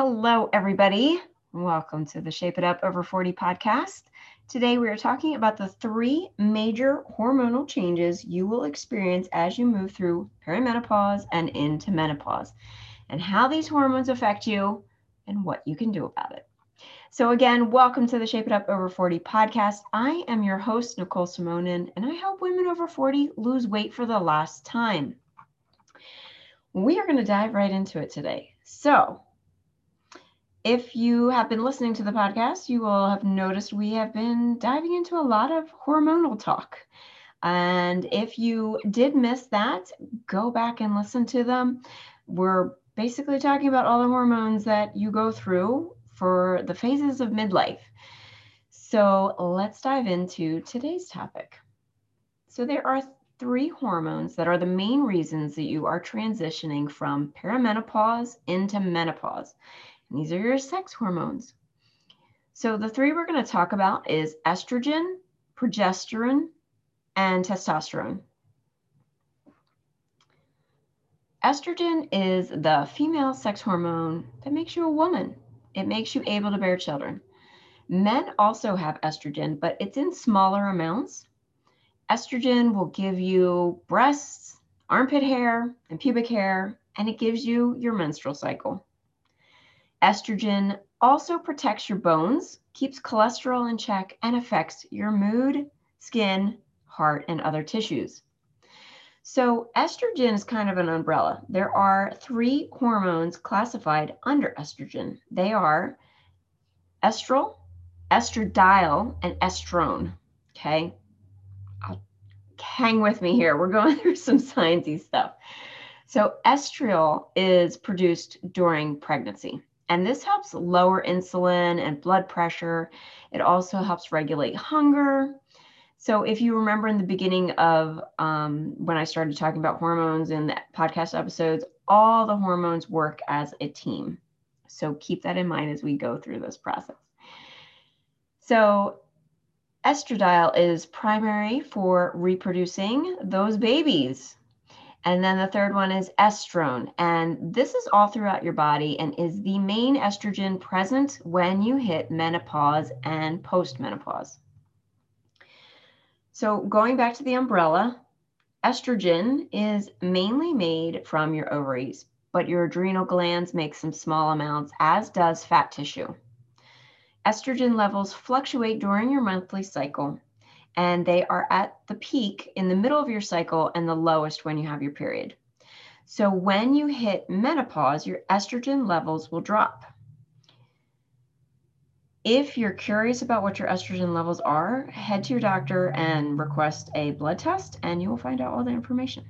Hello, everybody. Welcome to the Shape It Up Over 40 podcast. Today, we are talking about the three major hormonal changes you will experience as you move through perimenopause and into menopause, and how these hormones affect you and what you can do about it. So, again, welcome to the Shape It Up Over 40 podcast. I am your host, Nicole Simonin, and I help women over 40 lose weight for the last time. We are going to dive right into it today. So, if you have been listening to the podcast, you will have noticed we have been diving into a lot of hormonal talk. And if you did miss that, go back and listen to them. We're basically talking about all the hormones that you go through for the phases of midlife. So let's dive into today's topic. So there are three hormones that are the main reasons that you are transitioning from perimenopause into menopause. And these are your sex hormones. So the three we're going to talk about is estrogen, progesterone, and testosterone. Estrogen is the female sex hormone that makes you a woman. It makes you able to bear children. Men also have estrogen, but it's in smaller amounts. Estrogen will give you breasts, armpit hair, and pubic hair, and it gives you your menstrual cycle. Estrogen also protects your bones, keeps cholesterol in check, and affects your mood, skin, heart, and other tissues. So, estrogen is kind of an umbrella. There are three hormones classified under estrogen they are estriol, estradiol, and estrone. Okay. I'll hang with me here. We're going through some sciencey stuff. So, estriol is produced during pregnancy. And this helps lower insulin and blood pressure. It also helps regulate hunger. So, if you remember in the beginning of um, when I started talking about hormones in the podcast episodes, all the hormones work as a team. So, keep that in mind as we go through this process. So, estradiol is primary for reproducing those babies. And then the third one is estrone. And this is all throughout your body and is the main estrogen present when you hit menopause and postmenopause. So, going back to the umbrella, estrogen is mainly made from your ovaries, but your adrenal glands make some small amounts, as does fat tissue. Estrogen levels fluctuate during your monthly cycle and they are at the peak in the middle of your cycle and the lowest when you have your period. So when you hit menopause, your estrogen levels will drop. If you're curious about what your estrogen levels are, head to your doctor and request a blood test, and you will find out all the information.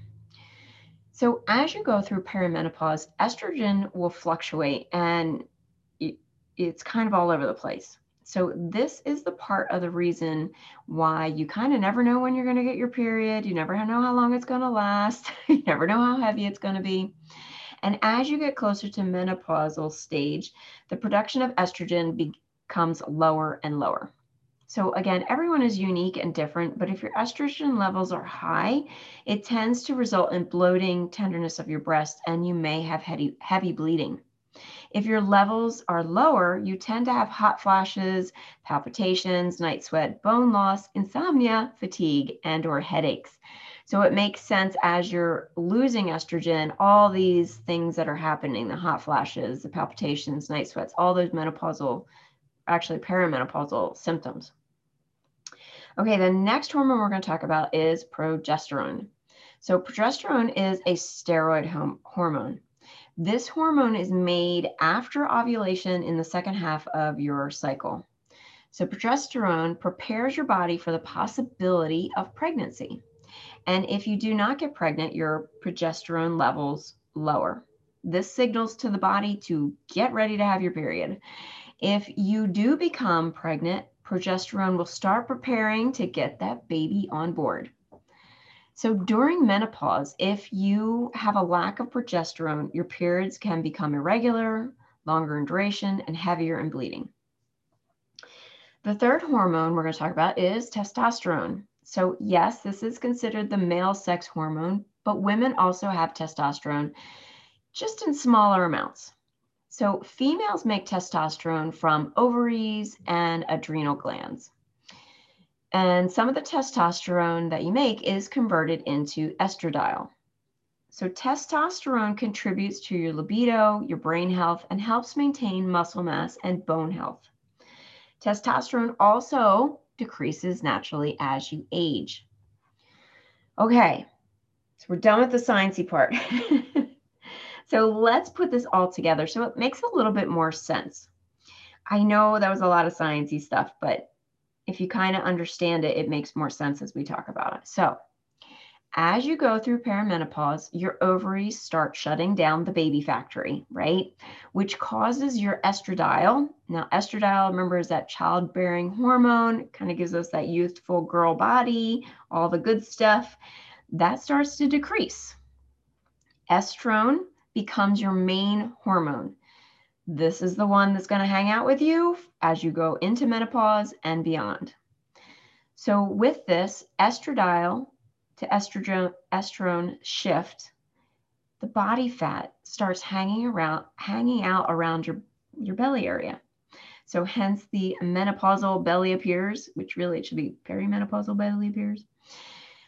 So, as you go through perimenopause, estrogen will fluctuate and it's kind of all over the place. So, this is the part of the reason why you kind of never know when you're going to get your period. You never know how long it's going to last. you never know how heavy it's going to be. And as you get closer to menopausal stage, the production of estrogen becomes lower and lower. So, again, everyone is unique and different, but if your estrogen levels are high, it tends to result in bloating, tenderness of your breast, and you may have heavy, heavy bleeding. If your levels are lower, you tend to have hot flashes, palpitations, night sweat, bone loss, insomnia, fatigue, and or headaches. So it makes sense as you're losing estrogen, all these things that are happening, the hot flashes, the palpitations, night sweats, all those menopausal, actually perimenopausal symptoms. Okay, the next hormone we're going to talk about is progesterone. So progesterone is a steroid hormone. This hormone is made after ovulation in the second half of your cycle. So, progesterone prepares your body for the possibility of pregnancy. And if you do not get pregnant, your progesterone levels lower. This signals to the body to get ready to have your period. If you do become pregnant, progesterone will start preparing to get that baby on board. So during menopause, if you have a lack of progesterone, your periods can become irregular, longer in duration, and heavier in bleeding. The third hormone we're going to talk about is testosterone. So, yes, this is considered the male sex hormone, but women also have testosterone just in smaller amounts. So, females make testosterone from ovaries and adrenal glands. And some of the testosterone that you make is converted into estradiol. So, testosterone contributes to your libido, your brain health, and helps maintain muscle mass and bone health. Testosterone also decreases naturally as you age. Okay, so we're done with the sciencey part. so let's put this all together so it makes a little bit more sense. I know that was a lot of sciencey stuff, but if you kind of understand it, it makes more sense as we talk about it. So as you go through perimenopause, your ovaries start shutting down the baby factory, right? Which causes your estradiol. Now, estradiol, remember, is that childbearing hormone, kind of gives us that youthful girl body, all the good stuff. That starts to decrease. Estrone becomes your main hormone. This is the one that's going to hang out with you as you go into menopause and beyond. So, with this, estradiol to estrogen estrone shift, the body fat starts hanging around hanging out around your your belly area. So hence the menopausal belly appears, which really it should be perimenopausal belly appears.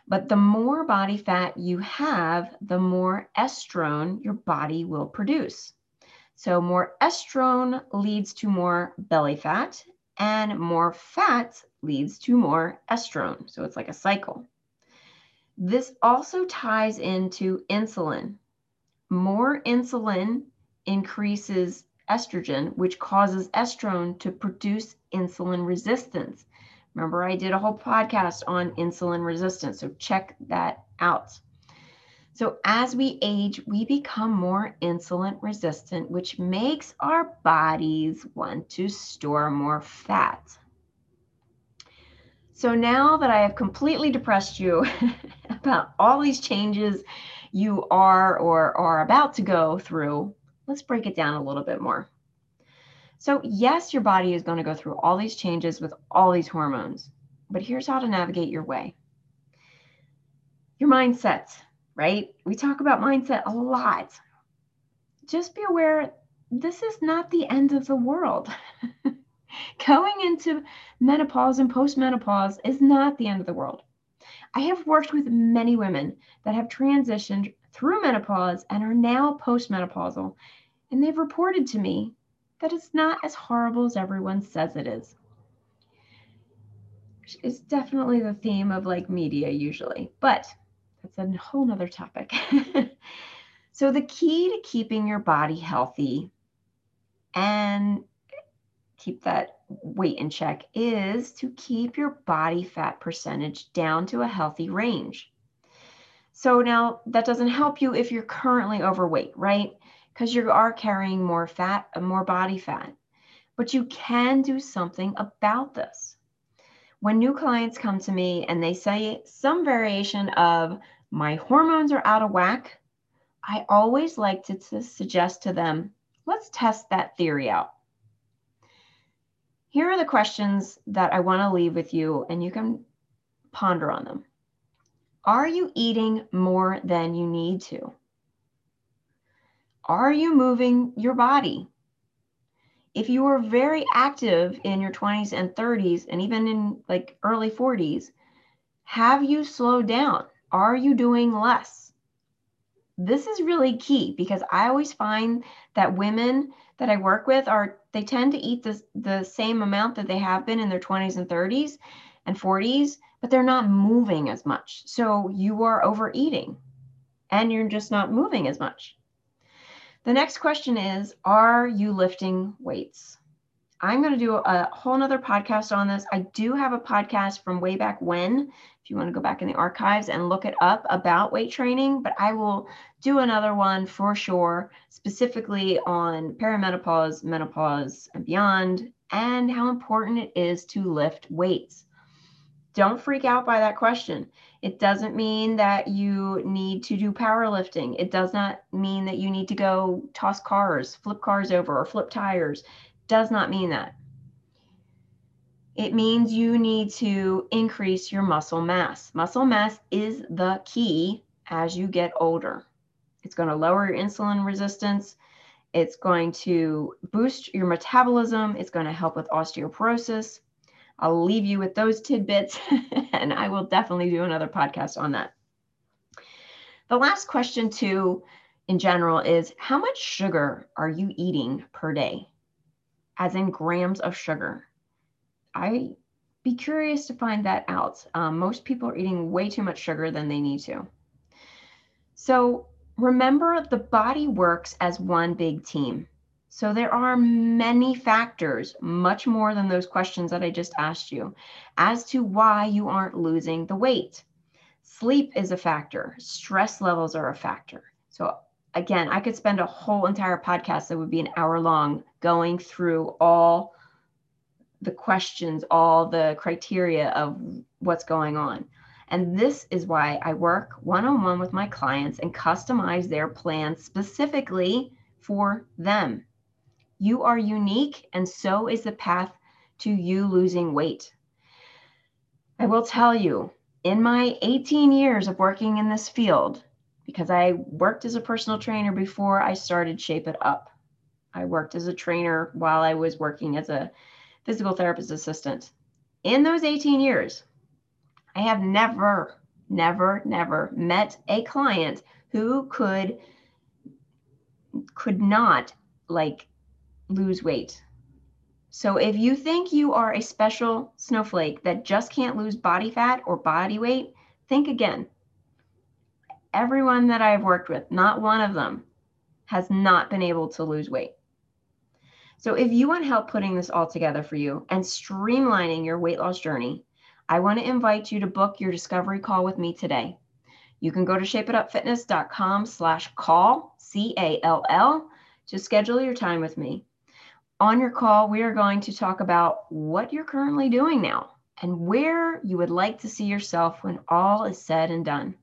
But the more body fat you have, the more estrone your body will produce. So more estrone leads to more belly fat, and more fat leads to more estrone. So it's like a cycle. This also ties into insulin. More insulin increases estrogen, which causes estrone to produce insulin resistance. Remember, I did a whole podcast on insulin resistance, so check that out. So, as we age, we become more insulin resistant, which makes our bodies want to store more fat. So now that I have completely depressed you about all these changes you are or are about to go through, let's break it down a little bit more. So, yes, your body is going to go through all these changes with all these hormones, but here's how to navigate your way. Your mindset, right? We talk about mindset a lot. Just be aware this is not the end of the world. Going into menopause and postmenopause is not the end of the world. I have worked with many women that have transitioned through menopause and are now postmenopausal, and they've reported to me that it's not as horrible as everyone says it is. It's definitely the theme of like media usually, but that's a whole nother topic. so, the key to keeping your body healthy and keep that weight in check is to keep your body fat percentage down to a healthy range. So now that doesn't help you if you're currently overweight, right? Because you are carrying more fat, more body fat. But you can do something about this. When new clients come to me and they say some variation of my hormones are out of whack, I always like to, to suggest to them, let's test that theory out here are the questions that I want to leave with you, and you can ponder on them. Are you eating more than you need to? Are you moving your body? If you were very active in your 20s and 30s, and even in like early 40s, have you slowed down? Are you doing less? This is really key because I always find that women that I work with are they tend to eat the, the same amount that they have been in their 20s and 30s and 40s, but they're not moving as much. So you are overeating and you're just not moving as much. The next question is Are you lifting weights? I'm going to do a whole nother podcast on this. I do have a podcast from way back when, if you want to go back in the archives and look it up about weight training, but I will do another one for sure, specifically on perimenopause, menopause, and beyond, and how important it is to lift weights. Don't freak out by that question. It doesn't mean that you need to do powerlifting. It does not mean that you need to go toss cars, flip cars over, or flip tires does not mean that. It means you need to increase your muscle mass. Muscle mass is the key as you get older. It's going to lower your insulin resistance. It's going to boost your metabolism. It's going to help with osteoporosis. I'll leave you with those tidbits, and I will definitely do another podcast on that. The last question, too, in general, is how much sugar are you eating per day? As in grams of sugar. I'd be curious to find that out. Um, most people are eating way too much sugar than they need to. So remember, the body works as one big team. So there are many factors, much more than those questions that I just asked you, as to why you aren't losing the weight. Sleep is a factor, stress levels are a factor. So again, I could spend a whole entire podcast that would be an hour long going through all the questions, all the criteria of what's going on. And this is why I work one on one with my clients and customize their plan specifically for them. You are unique, and so is the path to you losing weight. I will tell you, in my 18 years of working in this field, because I worked as a personal trainer before I started Shape It Up. I worked as a trainer while I was working as a physical therapist assistant. In those 18 years, I have never, never, never met a client who could could not like lose weight. So if you think you are a special snowflake that just can't lose body fat or body weight, think again. Everyone that I've worked with, not one of them has not been able to lose weight. So if you want help putting this all together for you and streamlining your weight loss journey, I want to invite you to book your discovery call with me today. You can go to shapeitupfitness.com slash call, C-A-L-L, to schedule your time with me. On your call, we are going to talk about what you're currently doing now and where you would like to see yourself when all is said and done.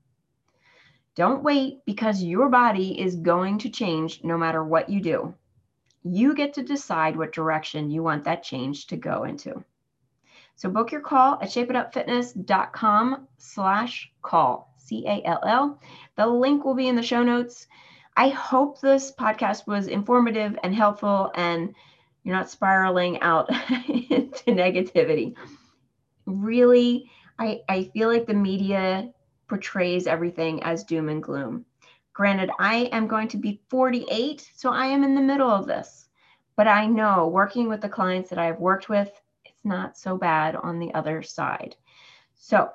Don't wait because your body is going to change no matter what you do. You get to decide what direction you want that change to go into. So book your call at shapeitupfitness.com slash call, C-A-L-L. The link will be in the show notes. I hope this podcast was informative and helpful and you're not spiraling out into negativity. Really, I, I feel like the media portrays everything as doom and gloom. Granted, I am going to be 48, so I am in the middle of this. But I know working with the clients that I've worked with, it's not so bad on the other side. So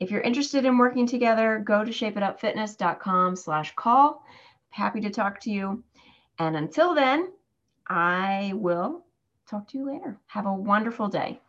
if you're interested in working together, go to shapeitupfitness.com slash call. Happy to talk to you. And until then, I will talk to you later. Have a wonderful day.